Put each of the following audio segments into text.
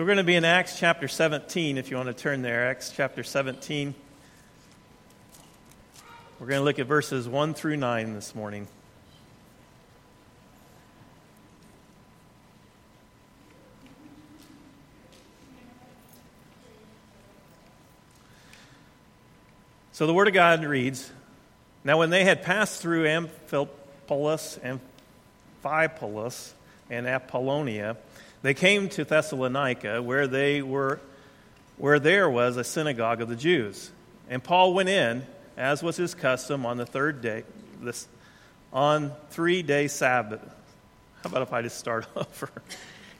So we're going to be in Acts chapter 17, if you want to turn there. Acts chapter 17. We're going to look at verses 1 through 9 this morning. So the Word of God reads Now, when they had passed through Amphipolis, Amphipolis, and Apollonia, they came to Thessalonica, where, they were, where there was a synagogue of the Jews. And Paul went in, as was his custom, on the third day, this, on three day Sabbath. How about if I just start over?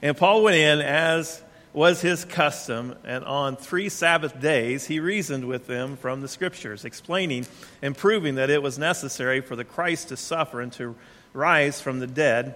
And Paul went in, as was his custom, and on three Sabbath days he reasoned with them from the Scriptures, explaining and proving that it was necessary for the Christ to suffer and to rise from the dead,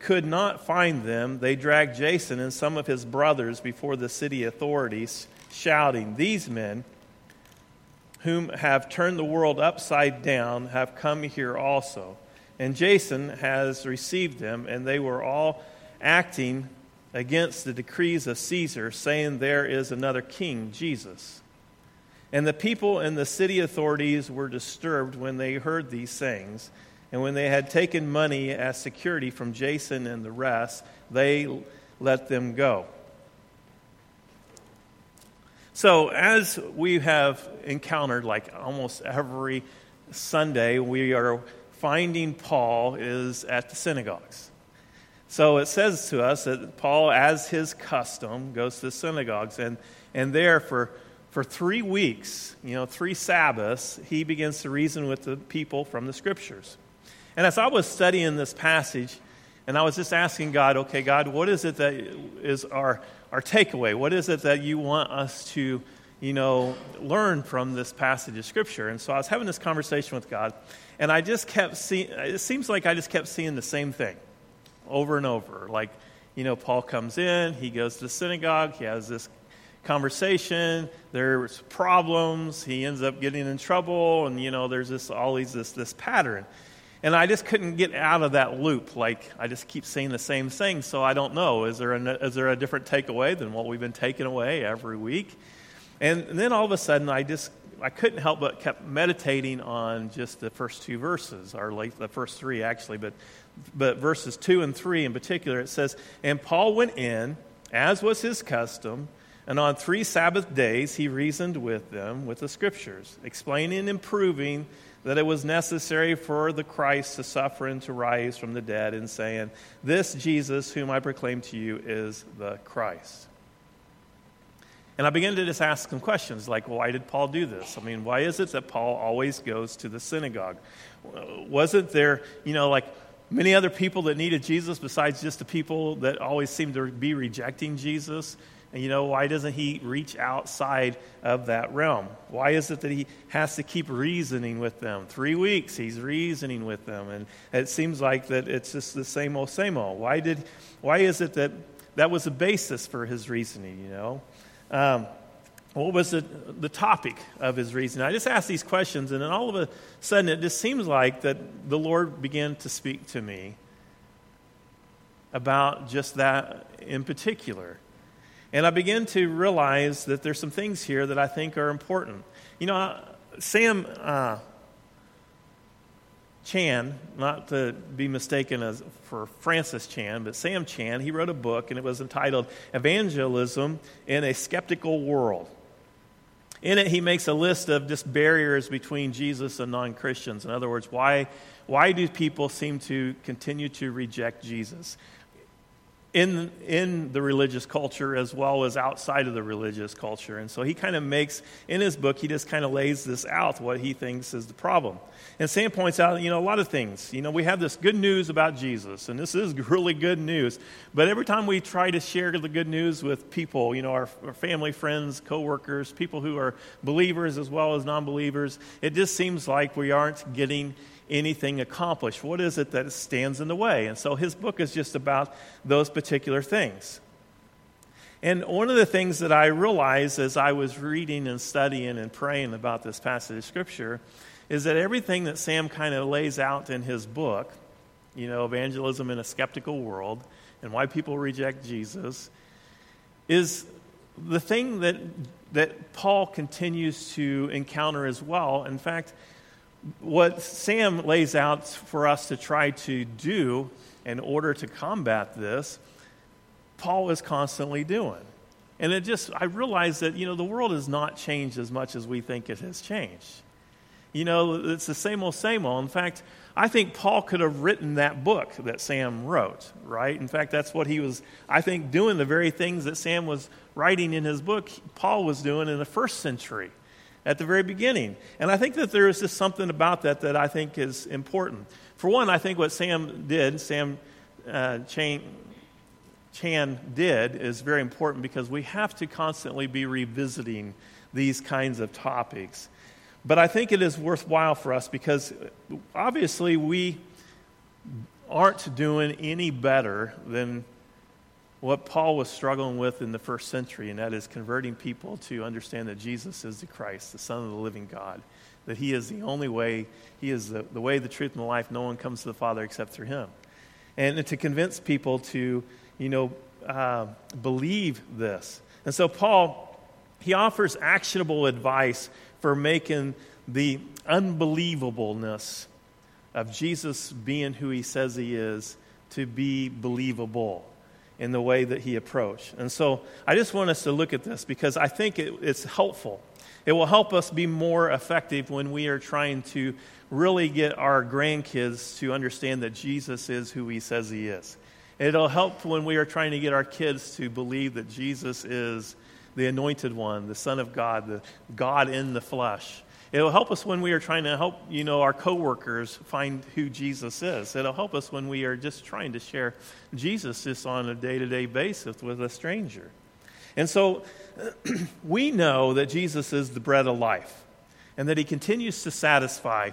could not find them, they dragged Jason and some of his brothers before the city authorities, shouting, These men, whom have turned the world upside down, have come here also. And Jason has received them, and they were all acting against the decrees of Caesar, saying there is another king, Jesus. And the people and the city authorities were disturbed when they heard these things. And when they had taken money as security from Jason and the rest, they let them go. So, as we have encountered, like almost every Sunday, we are finding Paul is at the synagogues. So it says to us that Paul, as his custom, goes to the synagogues, and, and there for, for three weeks, you know, three Sabbaths, he begins to reason with the people from the scriptures. And as I was studying this passage, and I was just asking God, okay, God, what is it that is our, our takeaway? What is it that you want us to, you know, learn from this passage of Scripture? And so I was having this conversation with God, and I just kept seeing, it seems like I just kept seeing the same thing over and over. Like, you know, Paul comes in, he goes to the synagogue, he has this conversation, there's problems, he ends up getting in trouble, and, you know, there's this, always this, this pattern. And I just couldn't get out of that loop. Like, I just keep saying the same thing, so I don't know. Is there a, is there a different takeaway than what we've been taking away every week? And, and then all of a sudden, I just I couldn't help but kept meditating on just the first two verses, or like the first three actually, but but verses 2 and 3 in particular, it says, And Paul went in, as was his custom, and on three Sabbath days he reasoned with them with the Scriptures, explaining and proving that it was necessary for the Christ to suffer and to rise from the dead, and saying, This Jesus, whom I proclaim to you, is the Christ. And I began to just ask some questions like, why did Paul do this? I mean, why is it that Paul always goes to the synagogue? Wasn't there, you know, like many other people that needed Jesus besides just the people that always seem to be rejecting Jesus? And you know, why doesn't he reach outside of that realm? Why is it that he has to keep reasoning with them? Three weeks he's reasoning with them, and it seems like that it's just the same old, same old. Why did? Why is it that that was the basis for his reasoning? You know, um, what was the, the topic of his reasoning? I just asked these questions, and then all of a sudden it just seems like that the Lord began to speak to me about just that in particular. And I begin to realize that there's some things here that I think are important. You know, Sam uh, Chan, not to be mistaken as for Francis Chan, but Sam Chan, he wrote a book and it was entitled Evangelism in a Skeptical World. In it, he makes a list of just barriers between Jesus and non Christians. In other words, why, why do people seem to continue to reject Jesus? In, in the religious culture as well as outside of the religious culture. And so he kind of makes, in his book, he just kind of lays this out, what he thinks is the problem. And Sam points out, you know, a lot of things. You know, we have this good news about Jesus, and this is really good news. But every time we try to share the good news with people, you know, our, our family, friends, coworkers, people who are believers as well as non believers, it just seems like we aren't getting anything accomplished? What is it that stands in the way? And so his book is just about those particular things. And one of the things that I realized as I was reading and studying and praying about this passage of Scripture is that everything that Sam kind of lays out in his book, you know, Evangelism in a Skeptical World and Why People Reject Jesus, is the thing that, that Paul continues to encounter as well. In fact, what Sam lays out for us to try to do in order to combat this, Paul is constantly doing. And it just, I realize that, you know, the world has not changed as much as we think it has changed. You know, it's the same old, same old. In fact, I think Paul could have written that book that Sam wrote, right? In fact, that's what he was, I think, doing the very things that Sam was writing in his book, Paul was doing in the first century at the very beginning. And I think that there is just something about that that I think is important. For one, I think what Sam did, Sam uh, Chan, Chan did, is very important because we have to constantly be revisiting these kinds of topics. But I think it is worthwhile for us because obviously we aren't doing any better than what Paul was struggling with in the first century, and that is converting people to understand that Jesus is the Christ, the Son of the living God, that He is the only way, He is the, the way, the truth, and the life. No one comes to the Father except through Him. And, to convince people to, you know, uh, believe this. And so Paul, he offers actionable advice for making the unbelievableness of Jesus being who He says He is to be believable in the way that he approached. And so I just want us to look at this because I think it, it's helpful. It will help us be more effective when we are trying to really get our grandkids to understand that Jesus is who he says he is. It'll help when we are trying to get our kids to believe that Jesus is the anointed one, the Son of God, the God in the flesh. It'll help us when we are trying to help, you know, our coworkers find who Jesus is. It'll help us when we are just trying to share Jesus just on a day-to-day basis with a stranger. And so we know that Jesus is the bread of life and that he continues to satisfy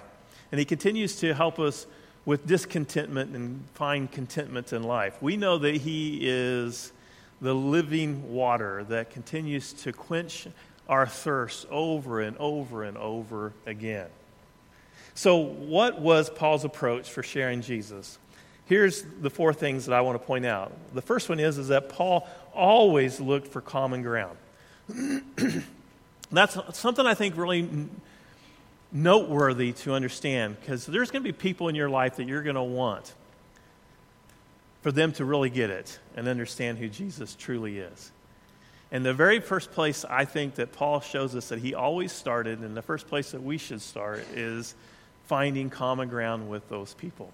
and he continues to help us with discontentment and find contentment in life. We know that he is the living water that continues to quench our thirst over and over and over again. So, what was Paul's approach for sharing Jesus? Here's the four things that I want to point out. The first one is, is that Paul always looked for common ground. That's something I think really noteworthy to understand because there's going to be people in your life that you're going to want for them to really get it and understand who Jesus truly is. And the very first place I think that Paul shows us that he always started, and the first place that we should start, is finding common ground with those people.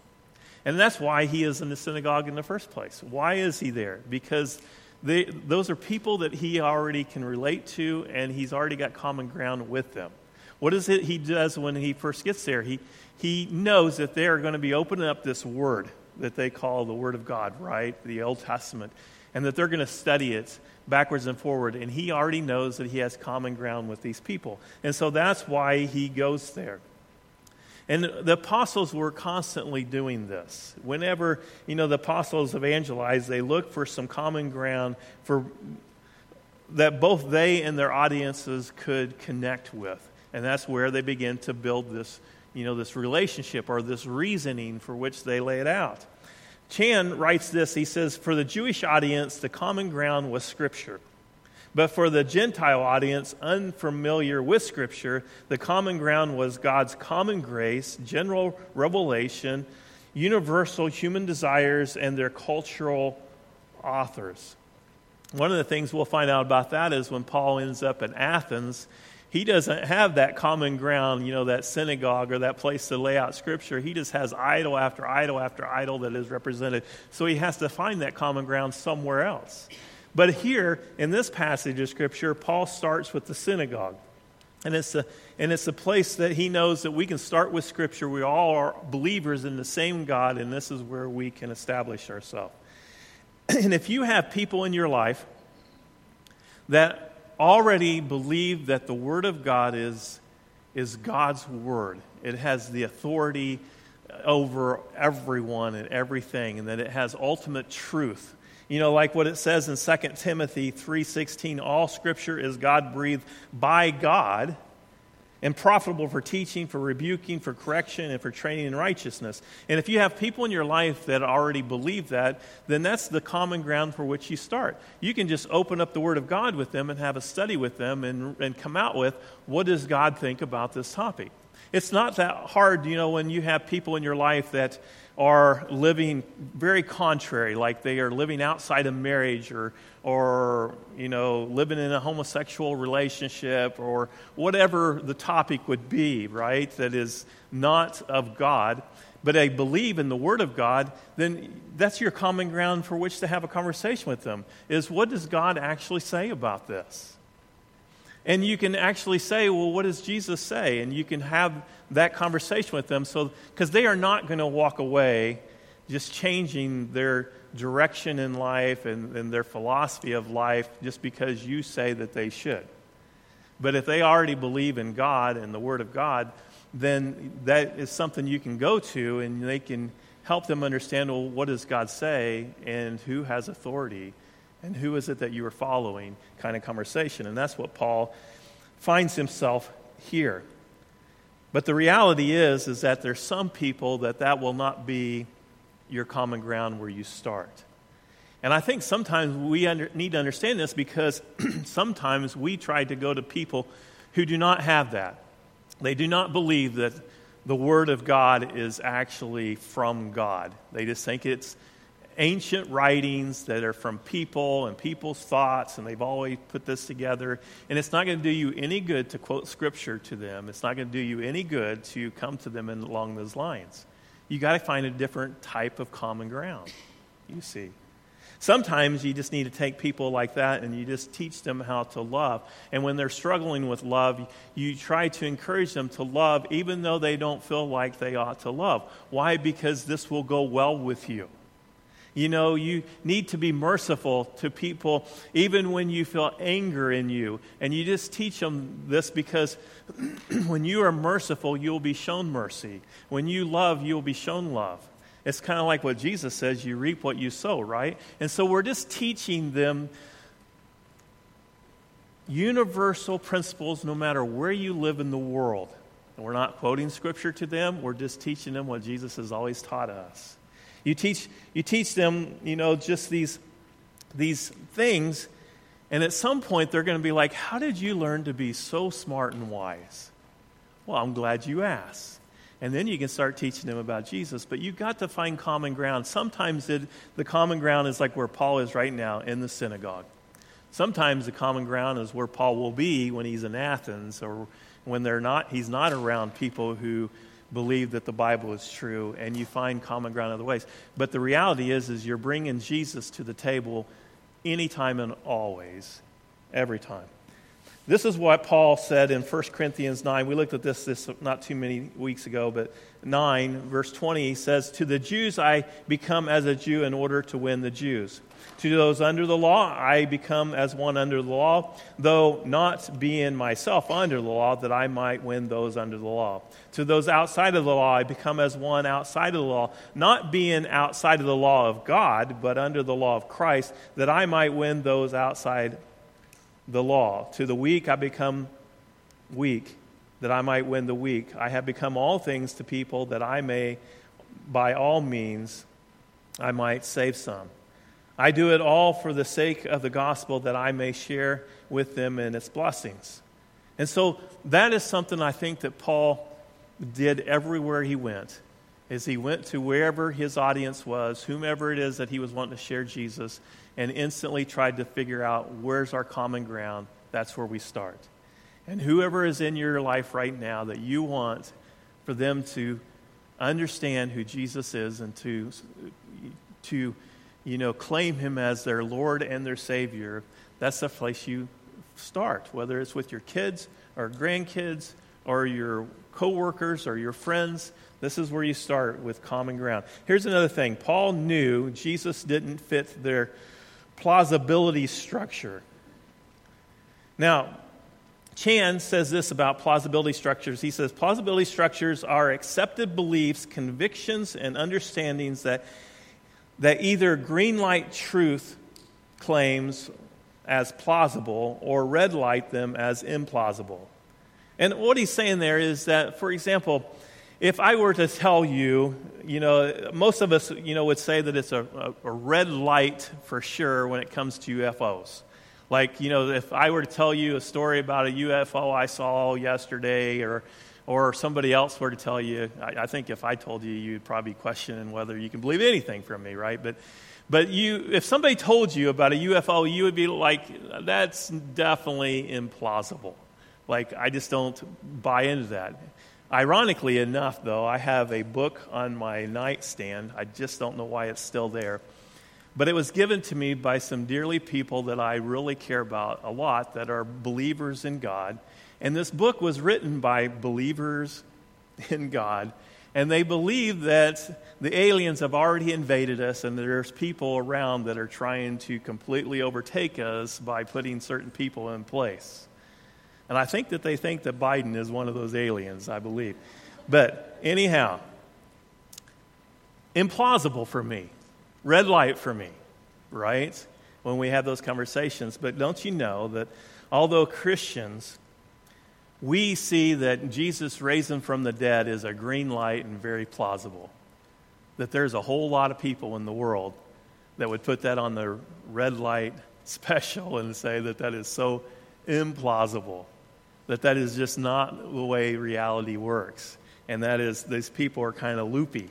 And that's why he is in the synagogue in the first place. Why is he there? Because they, those are people that he already can relate to, and he's already got common ground with them. What is it he does when he first gets there? He, he knows that they are going to be opening up this word that they call the Word of God, right? The Old Testament. And that they're going to study it backwards and forward. And he already knows that he has common ground with these people. And so that's why he goes there. And the apostles were constantly doing this. Whenever, you know, the apostles evangelized, they looked for some common ground for that both they and their audiences could connect with. And that's where they begin to build this, you know, this relationship or this reasoning for which they lay it out. Chan writes this he says, For the Jewish audience, the common ground was Scripture. But for the Gentile audience, unfamiliar with Scripture, the common ground was God's common grace, general revelation, universal human desires, and their cultural authors. One of the things we'll find out about that is when Paul ends up in Athens, he doesn't have that common ground, you know, that synagogue or that place to lay out scripture. He just has idol after idol after idol that is represented. So he has to find that common ground somewhere else. But here, in this passage of scripture, Paul starts with the synagogue. And it's, a, and it's a place that he knows that we can start with Scripture. We all are believers in the same God, and this is where we can establish ourselves. And if you have people in your life that already believe that the Word of God is, is God's Word. It has the authority over everyone and everything, and that it has ultimate truth. You know, like what it says in 2 Timothy 3:16, all scripture is God breathed by God and profitable for teaching, for rebuking, for correction, and for training in righteousness. And if you have people in your life that already believe that, then that's the common ground for which you start. You can just open up the Word of God with them and have a study with them and, and come out with what does God think about this topic. It's not that hard, you know, when you have people in your life that are living very contrary, like they are living outside of marriage or, or you know, living in a homosexual relationship or whatever the topic would be, right, that is not of God, but they believe in the Word of God, then that's your common ground for which to have a conversation with them, is what does God actually say about this? And you can actually say, well, what does Jesus say? And you can have that conversation with them so because they are not going to walk away just changing their direction in life and, and their philosophy of life just because you say that they should. But if they already believe in God and the Word of God, then that is something you can go to and they can help them understand well, what does God say and who has authority and who is it that you are following kind of conversation. And that's what Paul finds himself here. But the reality is is that there's some people that that will not be your common ground where you start. And I think sometimes we under, need to understand this because sometimes we try to go to people who do not have that. They do not believe that the Word of God is actually from God. They just think it's ancient writings that are from people and people's thoughts, and they've always put this together. And it's not going to do you any good to quote scripture to them. It's not going to do you any good to come to them in, along those lines. You got to find a different type of common ground, you see. Sometimes you just need to take people like that and you just teach them how to love. And when they're struggling with love, you try to encourage them to love even though they don't feel like they ought to love. Why? Because this will go well with you. You know, you need to be merciful to people even when you feel anger in you. And you just teach them this because when you are merciful, you'll be shown mercy. When you love, you'll be shown love. It's kind of like what Jesus says you reap what you sow, right? And so we're just teaching them universal principles no matter where you live in the world. And we're not quoting scripture to them, we're just teaching them what Jesus has always taught us. You teach, you teach them, you know, just these, these things, and at some point they're going to be like, How did you learn to be so smart and wise? Well, I'm glad you asked. And then you can start teaching them about Jesus. But you've got to find common ground. Sometimes it, the common ground is like where Paul is right now in the synagogue. Sometimes the common ground is where Paul will be when he's in Athens or when they're not, he's not around people who believe that the Bible is true and you find common ground other ways. But the reality is, is you're bringing Jesus to the table anytime and always, every time. This is what Paul said in 1 Corinthians 9. We looked at this, this not too many weeks ago, but 9, verse 20, he says, To the Jews I become as a Jew in order to win the Jews. To those under the law, I become as one under the law, though not being myself under the law, that I might win those under the law. To those outside of the law, I become as one outside of the law, not being outside of the law of God, but under the law of Christ, that I might win those outside the law. To the weak, I become weak, that I might win the weak. I have become all things to people, that I may, by all means, I might save some. I do it all for the sake of the gospel that I may share with them in its blessings. And so that is something I think that Paul did everywhere he went. Is he went to wherever his audience was, whomever it is that he was wanting to share Jesus, and instantly tried to figure out where's our common ground. That's where we start. and whoever is in your life right now that you want for them to understand who Jesus is and to, to you know, claim him as their Lord and their Savior, that's the place you start, whether it's with your kids or grandkids or your coworkers or your friends. This is where you start with common ground. Here's another thing Paul knew Jesus didn't fit their plausibility structure. Now, Chan says this about plausibility structures. He says plausibility structures are accepted beliefs, convictions, and understandings that, that either green light truth claims as plausible or red light them as implausible. And what he's saying there is that, for example, if I were to tell you, you know, most of us, you know, would say that it's a, a, a red light for sure when it comes to UFOs. Like, you know, if I were to tell you a story about a UFO I saw yesterday, or, or somebody else were to tell you, I, I think if I told you, you'd probably question whether you can believe anything from me, right? But, but you, if somebody told you about a UFO, you would be like, that's definitely implausible. Like, I just don't buy into that. Ironically enough, though, I have a book on my nightstand. I just don't know why it's still there but it was given to me by some dearly people that I really care about a lot that are believers in God. And this book was written by believers in God. And they believe that the aliens have already invaded us and there's people around that are trying to completely overtake us by putting certain people in place. And I think that they think that Biden is one of those aliens, I believe. But anyhow, implausible for me red light for me, right? When we have those conversations. But don't you know that although Christians, we see that Jesus raising from the dead is a green light and very plausible. That there's a whole lot of people in the world that would put that on the red light special and say that that is so implausible. That that is just not the way reality works. And that is, these people are kind of loopy.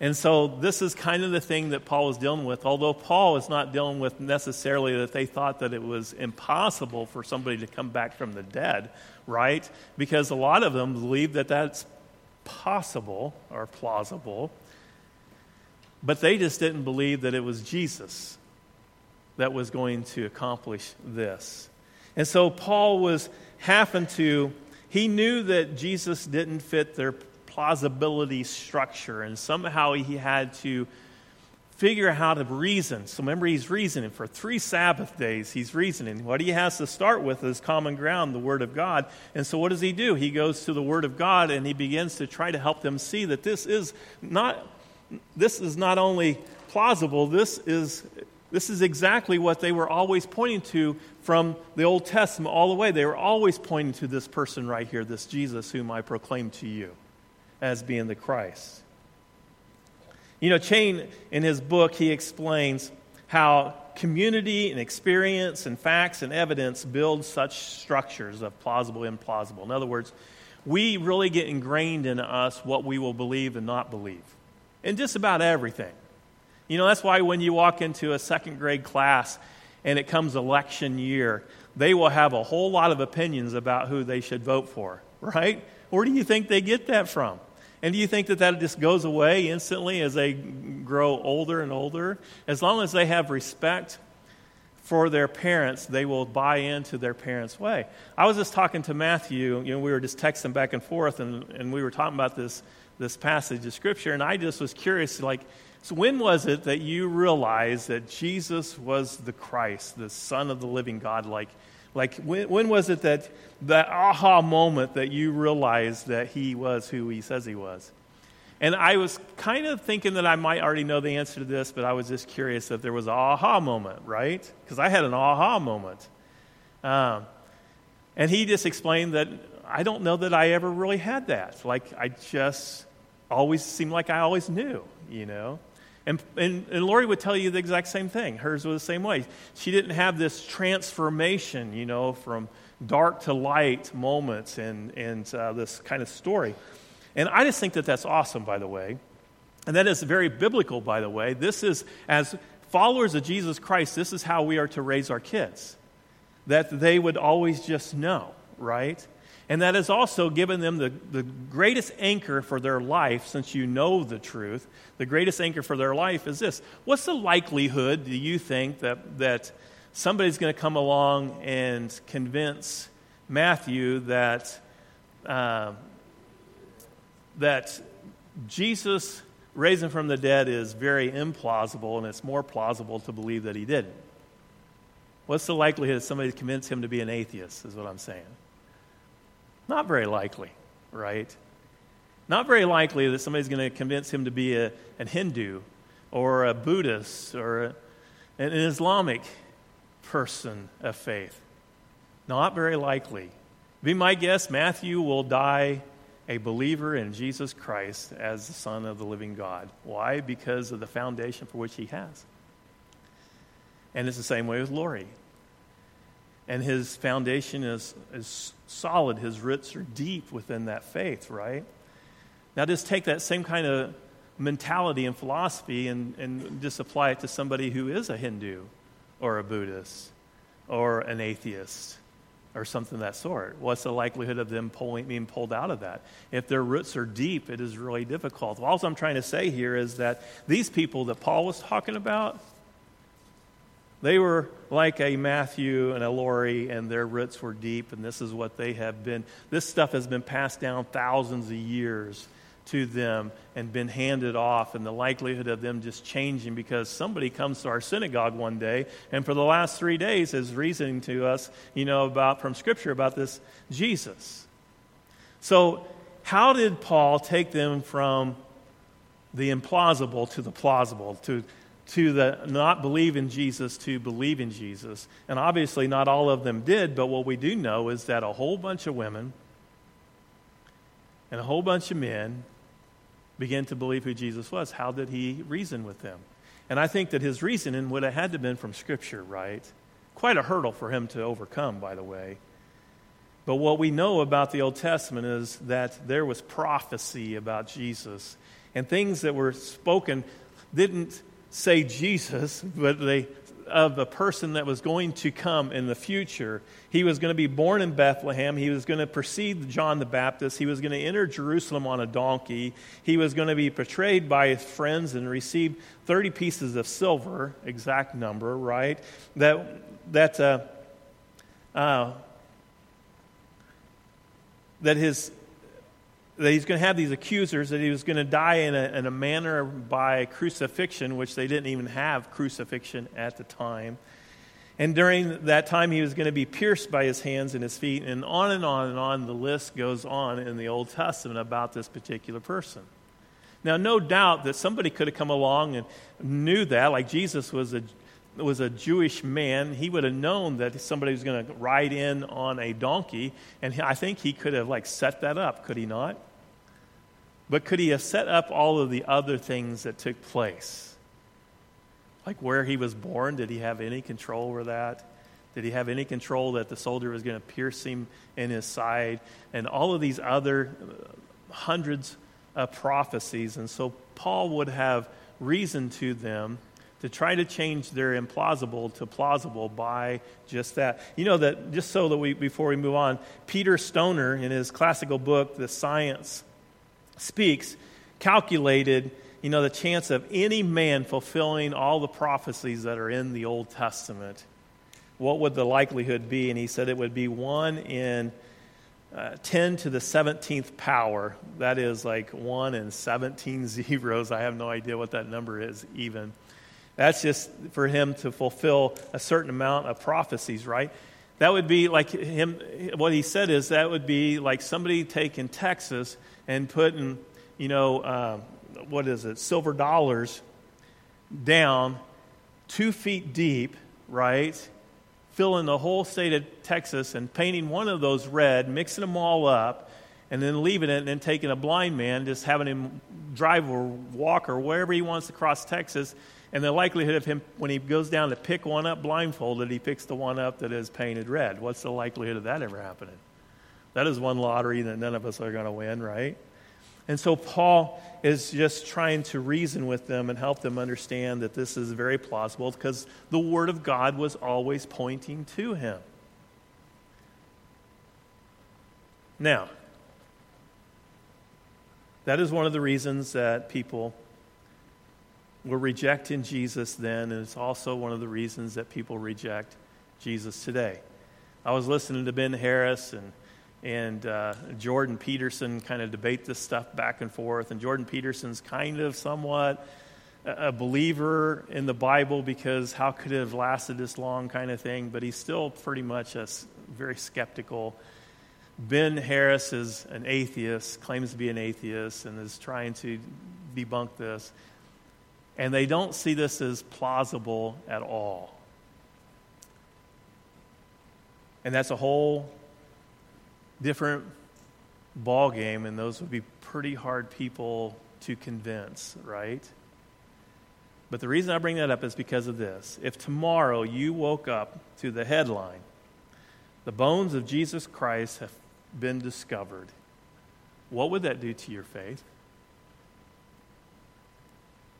And so this is kind of the thing that Paul was dealing with, although Paul is not dealing with necessarily that they thought that it was impossible for somebody to come back from the dead, right? Because a lot of them believe that that's possible or plausible, but they just didn't believe that it was Jesus that was going to accomplish this. And so Paul was having to, he knew that Jesus didn't fit their plausibility structure, and somehow he had to figure out how to reason. So remember, he's reasoning. For three Sabbath days, he's reasoning. What he has to start with is common ground, the Word of God. And so what does he do? He goes to the Word of God and he begins to try to help them see that this is not, this is not only plausible, this is, this is exactly what they were always pointing to from the Old Testament all the way. They were always pointing to this person right here, this Jesus whom I proclaim to you as being the Christ. You know, Chan, in his book, he explains how community and experience and facts and evidence build such structures of plausible and implausible. In other words, we really get ingrained in us what we will believe and not believe in just about everything. You know, that's why when you walk into a second grade class and it comes election year, they will have a whole lot of opinions about who they should vote for, right? Where do you think they get that from? And do you think that that just goes away instantly as they grow older and older? As long as they have respect for their parents, they will buy into their parents' way. I was just talking to Matthew, you know, we were just texting back and forth, and, and we were talking about this, this passage of Scripture, and I just was curious, like, so when was it that you realized that Jesus was the Christ, the Son of the living God? Like, like when, when was it that that aha moment that you realized that he was who he says he was? And I was kind of thinking that I might already know the answer to this, but I was just curious if there was an aha moment, right? Because I had an aha moment. Um, and he just explained that I don't know that I ever really had that. Like, I just always seemed like I always knew, you know? And, and, and Lori would tell you the exact same thing. Hers was the same way. She didn't have this transformation, you know, from dark to light moments and, and uh, this kind of story. And I just think that that's awesome, by the way. And that is very biblical, by the way. This is, as followers of Jesus Christ, this is how we are to raise our kids. That they would always just know. right? And that has also given them the, the greatest anchor for their life, since you know the truth. The greatest anchor for their life is this What's the likelihood, do you think, that, that somebody's going to come along and convince Matthew that, uh, that Jesus raising from the dead is very implausible, and it's more plausible to believe that he didn't? What's the likelihood that somebody convince him to be an atheist, is what I'm saying. Not very likely, right? Not very likely that somebody's going to convince him to be a, an Hindu or a Buddhist or a, an Islamic person of faith. Not very likely. Be my guess, Matthew will die a believer in Jesus Christ as the Son of the living God. Why? Because of the foundation for which he has. And it's the same way with Laurie and his foundation is, is solid. His roots are deep within that faith, right? Now, just take that same kind of mentality and philosophy and, and just apply it to somebody who is a Hindu or a Buddhist or an atheist or something of that sort. What's the likelihood of them pulling, being pulled out of that? If their roots are deep, it is really difficult. All I'm trying to say here is that these people that Paul was talking about, they were like a Matthew and a Laurie, and their roots were deep, and this is what they have been. This stuff has been passed down thousands of years to them and been handed off, and the likelihood of them just changing because somebody comes to our synagogue one day and for the last three days is reasoning to us, you know, about from Scripture about this Jesus. So, how did Paul take them from the implausible to the plausible, to to the not believe in Jesus to believe in Jesus. And obviously, not all of them did, but what we do know is that a whole bunch of women and a whole bunch of men began to believe who Jesus was. How did he reason with them? And I think that his reasoning would have had to have been from Scripture, right? Quite a hurdle for him to overcome, by the way. But what we know about the Old Testament is that there was prophecy about Jesus, and things that were spoken didn't say Jesus, but they of a person that was going to come in the future. He was going to be born in Bethlehem. He was going to precede John the Baptist. He was going to enter Jerusalem on a donkey. He was going to be betrayed by his friends and receive 30 pieces of silver, exact number, right? That, that, uh, uh, that his that he's going to have these accusers, that he was going to die in a, in a manner by crucifixion, which they didn't even have crucifixion at the time. And during that time, he was going to be pierced by his hands and his feet, and on and on and on the list goes on in the Old Testament about this particular person. Now, no doubt that somebody could have come along and knew that, like Jesus was a, was a Jewish man. He would have known that somebody was going to ride in on a donkey, and I think he could have like set that up, could he not? But could he have set up all of the other things that took place? Like where he was born, did he have any control over that? Did he have any control that the soldier was going to pierce him in his side? And all of these other uh, hundreds of prophecies. And so Paul would have reason to them to try to change their implausible to plausible by just that. You know that just so that we before we move on, Peter Stoner in his classical book The Science speaks calculated, you know, the chance of any man fulfilling all the prophecies that are in the Old Testament. What would the likelihood be? And he said it would be one in uh, 10 to the 17th power. That is like 1 in 17 zeros. I have no idea what that number is, even. That's just for him to fulfill a certain amount of prophecies, right? That would be like him, what he said is that would be like somebody taking Texas and putting, you know, uh, what is it, silver dollars down two feet deep, right? Filling the whole state of Texas and painting one of those red, mixing them all up, and then leaving it and then taking a blind man, just having him drive or walk or wherever he wants to cross Texas. And the likelihood of him, when he goes down to pick one up blindfolded, he picks the one up that is painted red. What's the likelihood of that ever happening? That is one lottery that none of us are going to win, right? And so Paul is just trying to reason with them and help them understand that this is very plausible because the Word of God was always pointing to him. Now, that is one of the reasons that people were rejecting Jesus then, and it's also one of the reasons that people reject Jesus today. I was listening to Ben Harris and and uh, Jordan Peterson kind of debate this stuff back and forth. And Jordan Peterson's kind of somewhat a believer in the Bible because how could it have lasted this long, kind of thing. But he's still pretty much a very skeptical. Ben Harris is an atheist, claims to be an atheist, and is trying to debunk this. And they don't see this as plausible at all. And that's a whole different ball game, and those would be pretty hard people to convince, right? But the reason I bring that up is because of this. If tomorrow you woke up to the headline, the bones of Jesus Christ have been discovered, what would that do to your faith?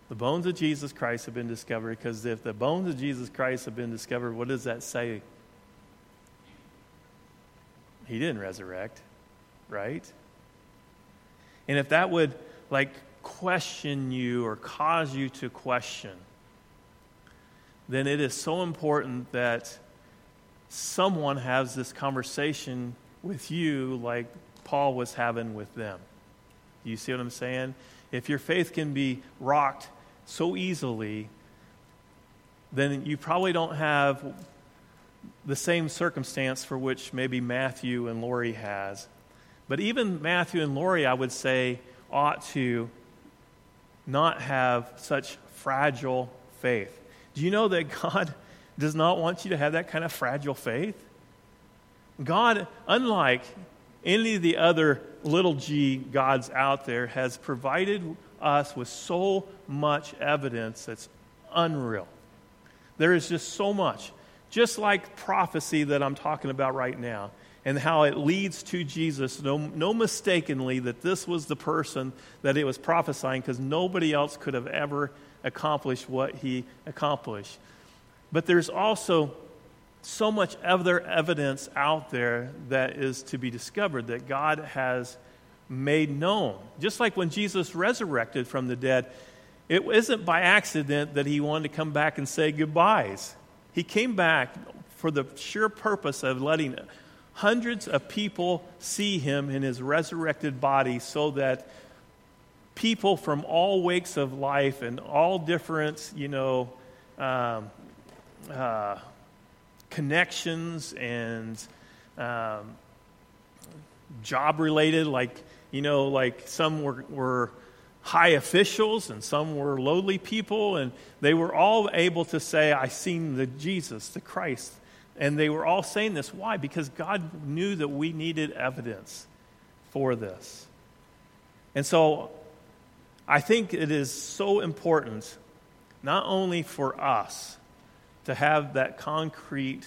The bones of Jesus Christ have been discovered because if the bones of Jesus Christ have been discovered, what does that say he didn't resurrect, right? And if that would like question you or cause you to question, then it is so important that someone has this conversation with you like Paul was having with them. You see what I'm saying? If your faith can be rocked so easily, then you probably don't have the same circumstance for which maybe Matthew and Lori has. But even Matthew and Lori, I would say, ought to not have such fragile faith. Do you know that God does not want you to have that kind of fragile faith? God, unlike any of the other little g gods out there, has provided us with so much evidence that's unreal. There is just so much. Just like prophecy that I'm talking about right now, and how it leads to Jesus, no, no mistakenly that this was the person that it was prophesying because nobody else could have ever accomplished what he accomplished. But there's also so much other evidence out there that is to be discovered that God has made known. Just like when Jesus resurrected from the dead, it isn't by accident that he wanted to come back and say goodbyes. He came back for the sheer purpose of letting hundreds of people see him in his resurrected body so that people from all wakes of life and all different, you know, um, uh, connections and um, job related, like, you know, like some were, were high officials and some were lowly people, and they were all able to say, I seen the Jesus, the Christ. And they were all saying this. Why? Because God knew that we needed evidence for this. And so I think it is so important, not only for us to have that concrete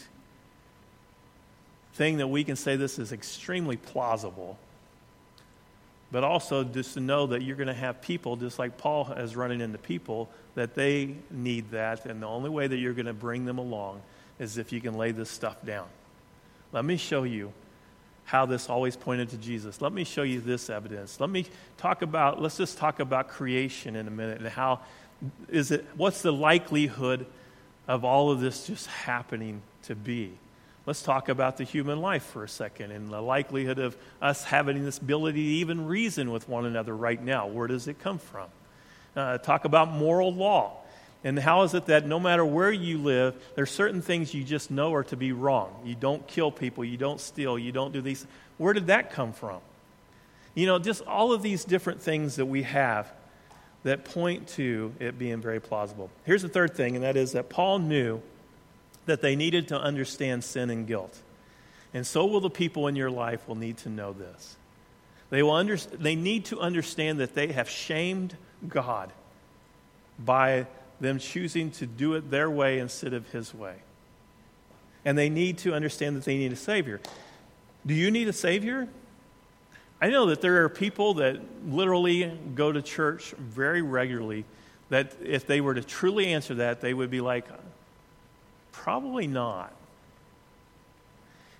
thing that we can say this is extremely plausible but also just to know that you're going to have people, just like Paul is running into people, that they need that. And the only way that you're going to bring them along is if you can lay this stuff down. Let me show you how this always pointed to Jesus. Let me show you this evidence. Let me talk about, let's just talk about creation in a minute and how is it, what's the likelihood of all of this just happening to be? Let's talk about the human life for a second and the likelihood of us having this ability to even reason with one another right now. Where does it come from? Uh, talk about moral law. And how is it that no matter where you live, there's certain things you just know are to be wrong? You don't kill people, you don't steal, you don't do these. Where did that come from? You know, just all of these different things that we have that point to it being very plausible. Here's the third thing, and that is that Paul knew that they needed to understand sin and guilt. And so will the people in your life will need to know this. They, will under, they need to understand that they have shamed God by them choosing to do it their way instead of his way. And they need to understand that they need a Savior. Do you need a Savior? I know that there are people that literally go to church very regularly that if they were to truly answer that, they would be like, Probably not.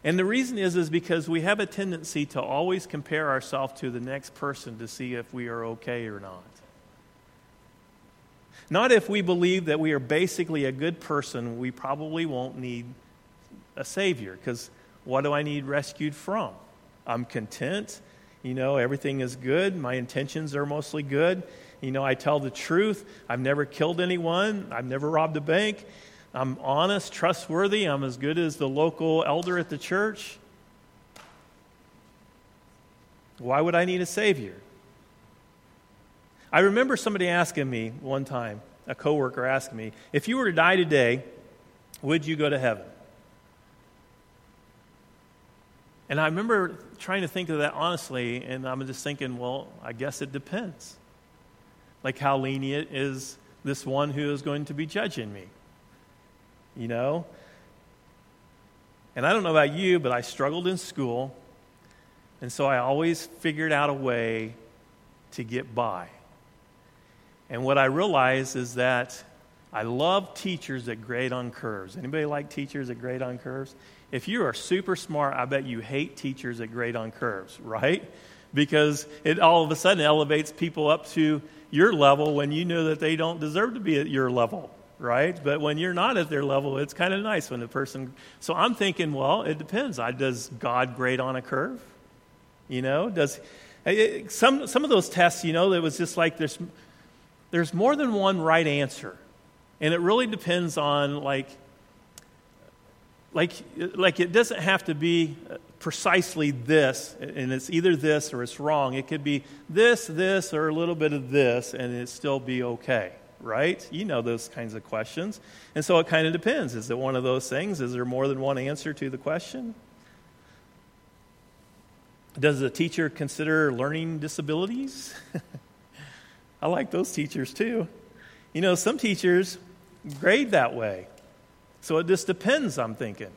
And the reason is, is because we have a tendency to always compare ourselves to the next person to see if we are okay or not. Not if we believe that we are basically a good person, we probably won't need a Savior. Because what do I need rescued from? I'm content. You know, everything is good. My intentions are mostly good. You know, I tell the truth. I've never killed anyone. I've never robbed a bank. I'm honest, trustworthy. I'm as good as the local elder at the church. Why would I need a Savior? I remember somebody asking me one time, a coworker asking me, if you were to die today, would you go to heaven? And I remember trying to think of that honestly, and I'm just thinking, well, I guess it depends. Like, how lenient is this one who is going to be judging me? You know? And I don't know about you, but I struggled in school, and so I always figured out a way to get by. And what I realized is that I love teachers that grade on curves. Anybody like teachers that grade on curves? If you are super smart, I bet you hate teachers that grade on curves, right? Because it all of a sudden elevates people up to your level when you know that they don't deserve to be at your level, right? But when you're not at their level, it's kind of nice when the person. So I'm thinking, well, it depends. I, does God grade on a curve? You know, does it, some some of those tests? You know, it was just like there's there's more than one right answer, and it really depends on like like, like it doesn't have to be precisely this, and it's either this or it's wrong. It could be this, this, or a little bit of this, and it still be okay, right? You know those kinds of questions. And so it kind of depends. Is it one of those things? Is there more than one answer to the question? Does the teacher consider learning disabilities? I like those teachers too. You know, some teachers grade that way. So it just depends, I'm thinking.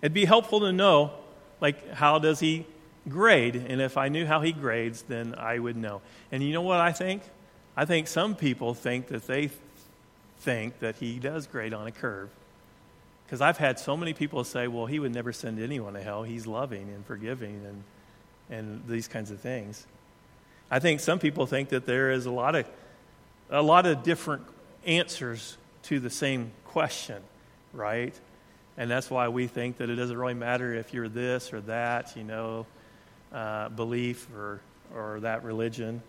It'd be helpful to know, like, how does he grade? And if I knew how he grades, then I would know. And you know what I think? I think some people think that they think that he does grade on a curve. Because I've had so many people say, well, he would never send anyone to hell. He's loving and forgiving and, and these kinds of things. I think some people think that there is a lot of, a lot of different answers to the same question, right? And that's why we think that it doesn't really matter if you're this or that, you know, uh, belief or, or that religion.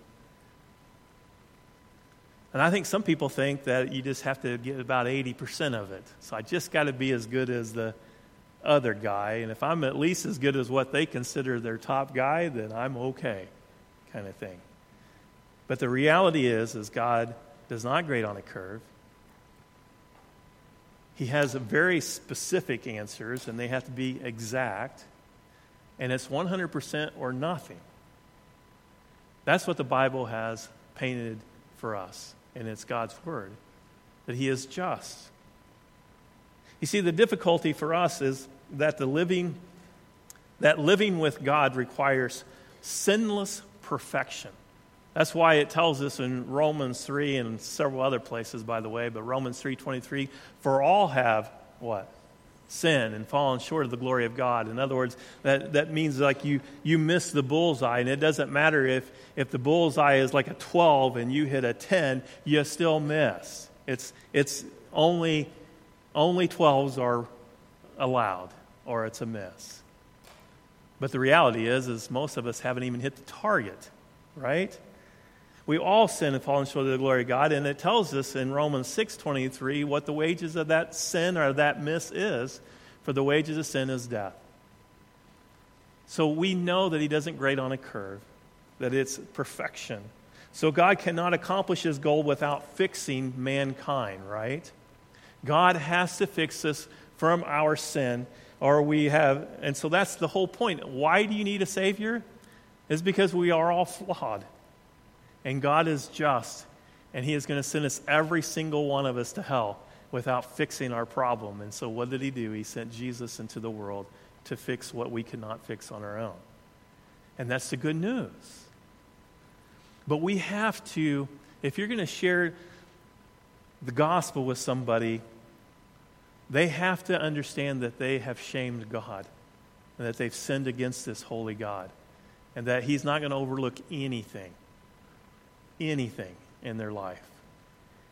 And I think some people think that you just have to get about 80% of it. So I just got to be as good as the other guy. And if I'm at least as good as what they consider their top guy, then I'm okay, kind of thing. But the reality is, is God does not grade on a curve he has very specific answers, and they have to be exact, and it's 100% or nothing. That's what the Bible has painted for us, and it's God's Word, that He is just. You see, the difficulty for us is that the living, that living with God requires sinless perfection. That's why it tells us in Romans 3 and several other places, by the way, but Romans 3.23, for all have what? Sin and fallen short of the glory of God. In other words, that, that means like you, you miss the bullseye, and it doesn't matter if, if the bullseye is like a 12 and you hit a 10, you still miss. It's, it's only, only 12s are allowed, or it's a miss. But the reality is, is most of us haven't even hit the target, right? We all sin and fall short of the glory of God, and it tells us in Romans 6.23 what the wages of that sin or that miss is. For the wages of sin is death. So we know that he doesn't grade on a curve, that it's perfection. So God cannot accomplish his goal without fixing mankind, right? God has to fix us from our sin, or we have, and so that's the whole point. Why do you need a Savior? Is because we are all flawed. And God is just, and He is going to send us, every single one of us, to hell without fixing our problem. And so, what did He do? He sent Jesus into the world to fix what we could not fix on our own. And that's the good news. But we have to, if you're going to share the gospel with somebody, they have to understand that they have shamed God and that they've sinned against this holy God and that He's not going to overlook anything, anything in their life.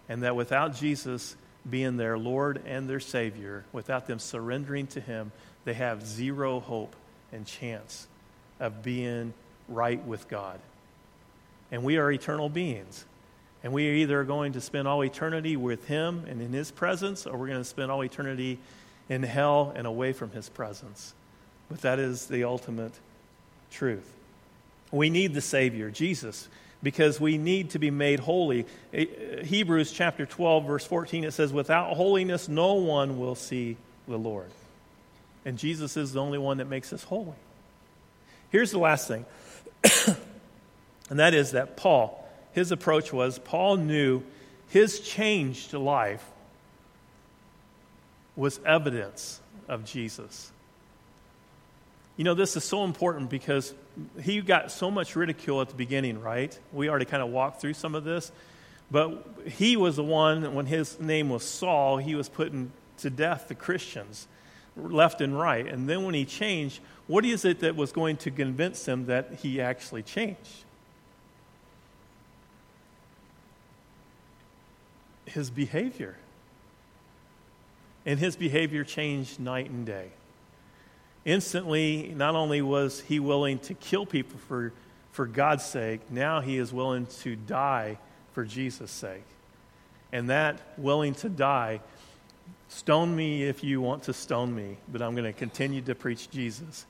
And that without Jesus being their Lord and their Savior, without them surrendering to Him, they have zero hope and chance of being right with God. And we are eternal beings. And we are either going to spend all eternity with Him and in His presence, or we're going to spend all eternity in hell and away from His presence. But that is the ultimate truth. We need the Savior, Jesus, because we need to be made holy. Eh, eh, Hebrews chapter 12, verse 14, it says, Without holiness, no one will see the Lord. And Jesus is the only one that makes us holy. Here's the last thing, and that is that Paul, his approach was Paul knew his changed life was evidence of Jesus. You know, this is so important because he got so much ridicule at the beginning, right? We already kind of walked through some of this. But he was the one, when his name was Saul, he was putting to death the Christians left and right. And then when he changed, what is it that was going to convince him that he actually changed? his behavior. And his behavior changed night and day. Instantly, not only was he willing to kill people for, for God's sake, now he is willing to die for Jesus' sake. And that willing to die, stone me if you want to stone me, but I'm going to continue to preach Jesus.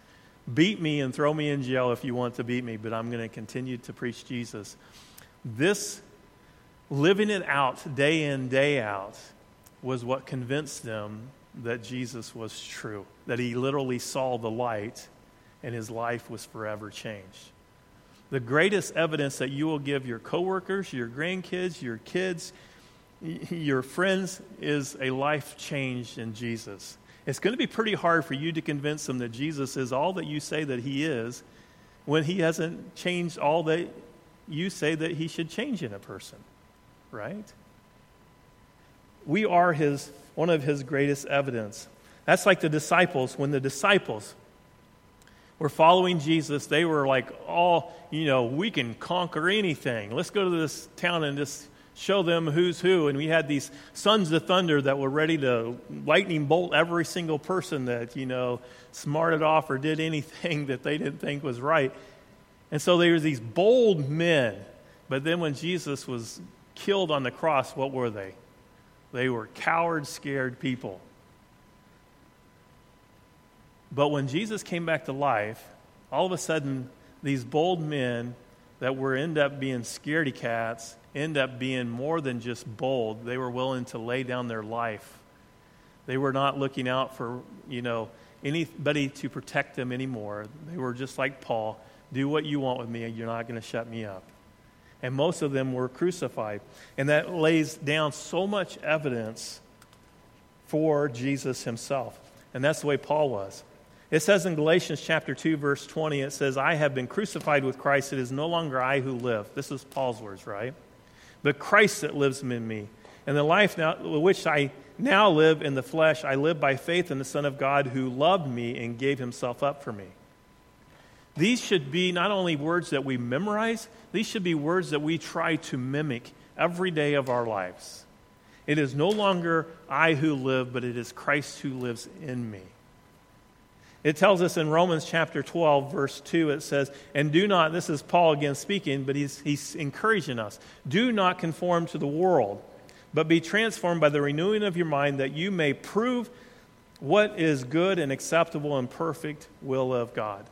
Beat me and throw me in jail if you want to beat me, but I'm going to continue to preach Jesus. This living it out day in, day out, was what convinced them that Jesus was true, that he literally saw the light and his life was forever changed. The greatest evidence that you will give your coworkers, your grandkids, your kids, your friends is a life changed in Jesus. It's going to be pretty hard for you to convince them that Jesus is all that you say that he is when he hasn't changed all that you say that he should change in a person right? We are his, one of his greatest evidence. That's like the disciples. When the disciples were following Jesus, they were like, all, you know, we can conquer anything. Let's go to this town and just show them who's who. And we had these sons of thunder that were ready to lightning bolt every single person that, you know, smarted off or did anything that they didn't think was right. And so there were these bold men. But then when Jesus was killed on the cross, what were they? They were coward, scared people. But when Jesus came back to life, all of a sudden, these bold men that were end up being scaredy cats end up being more than just bold. They were willing to lay down their life. They were not looking out for, you know, anybody to protect them anymore. They were just like Paul do what you want with me, and you're not going to shut me up and most of them were crucified. And that lays down so much evidence for Jesus himself. And that's the way Paul was. It says in Galatians chapter 2 verse 20 it says I have been crucified with Christ it is no longer I who live. This is Paul's words, right? But Christ that lives in me. And the life now which I now live in the flesh I live by faith in the Son of God who loved me and gave himself up for me. These should be not only words that we memorize, these should be words that we try to mimic every day of our lives. It is no longer I who live, but it is Christ who lives in me. It tells us in Romans chapter 12, verse 2, it says, And do not, this is Paul again speaking, but he's, he's encouraging us, do not conform to the world, but be transformed by the renewing of your mind, that you may prove what is good and acceptable and perfect will of God.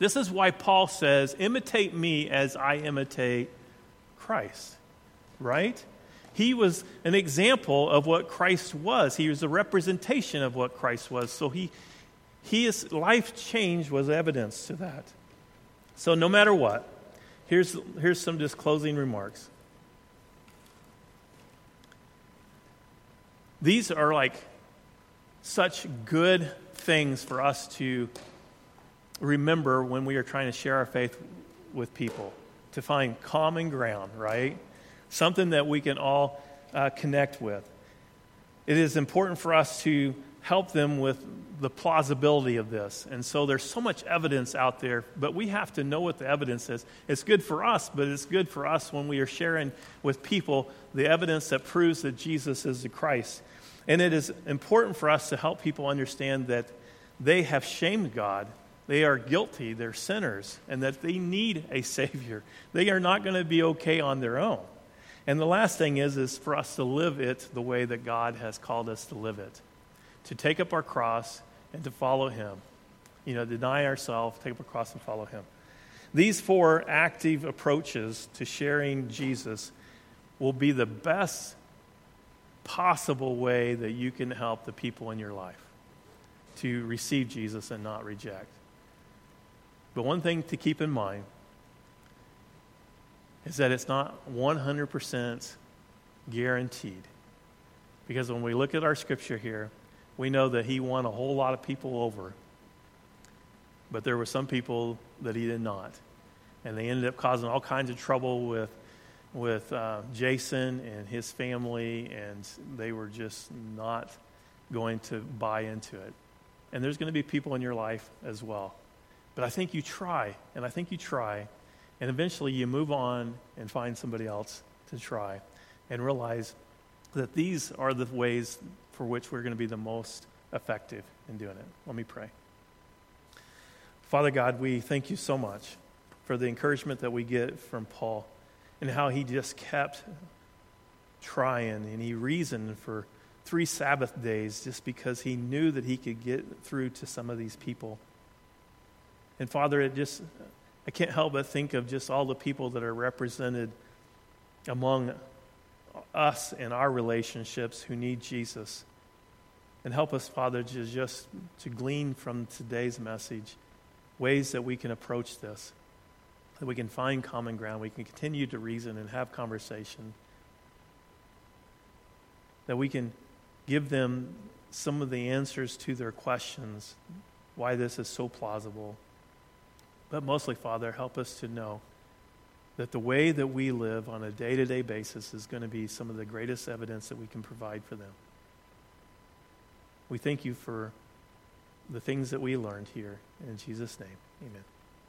This is why Paul says, imitate me as I imitate Christ, right? He was an example of what Christ was. He was a representation of what Christ was. So he, his life change was evidence to that. So no matter what, here's, here's some just closing remarks. These are like such good things for us to remember when we are trying to share our faith with people to find common ground, right? Something that we can all uh, connect with. it is important for us to help them with the plausibility of this. And so there's so much evidence out there, but we have to know what the evidence is. It's good for us, but it's good for us when we are sharing with people the evidence that proves that Jesus is the Christ. And it is important for us to help people understand that they have shamed God. They are guilty, they're sinners, and that they need a Savior. They are not going to be okay on their own. And the last thing is, is for us to live it the way that God has called us to live it. To take up our cross and to follow Him. You know, deny ourselves, take up a cross and follow Him. These four active approaches to sharing Jesus will be the best possible way that you can help the people in your life to receive Jesus and not reject. But one thing to keep in mind is that it's not 100% guaranteed. Because when we look at our scripture here, we know that he won a whole lot of people over. But there were some people that he did not. And they ended up causing all kinds of trouble with, with uh, Jason and his family, and they were just not going to buy into it. And there's going to be people in your life as well. But I think you try, and I think you try, and eventually you move on and find somebody else to try and realize that these are the ways for which we're going to be the most effective in doing it. Let me pray. Father God, we thank you so much for the encouragement that we get from Paul and how he just kept trying and he reasoned for three Sabbath days just because he knew that he could get through to some of these people. And Father, it just, I can't help but think of just all the people that are represented among us and our relationships who need Jesus. And help us, Father, to just to glean from today's message ways that we can approach this, that we can find common ground, we can continue to reason and have conversation, that we can give them some of the answers to their questions, why this is so plausible. But mostly, Father, help us to know that the way that we live on a day to day basis is going to be some of the greatest evidence that we can provide for them. We thank you for the things that we learned here. In Jesus' name, amen.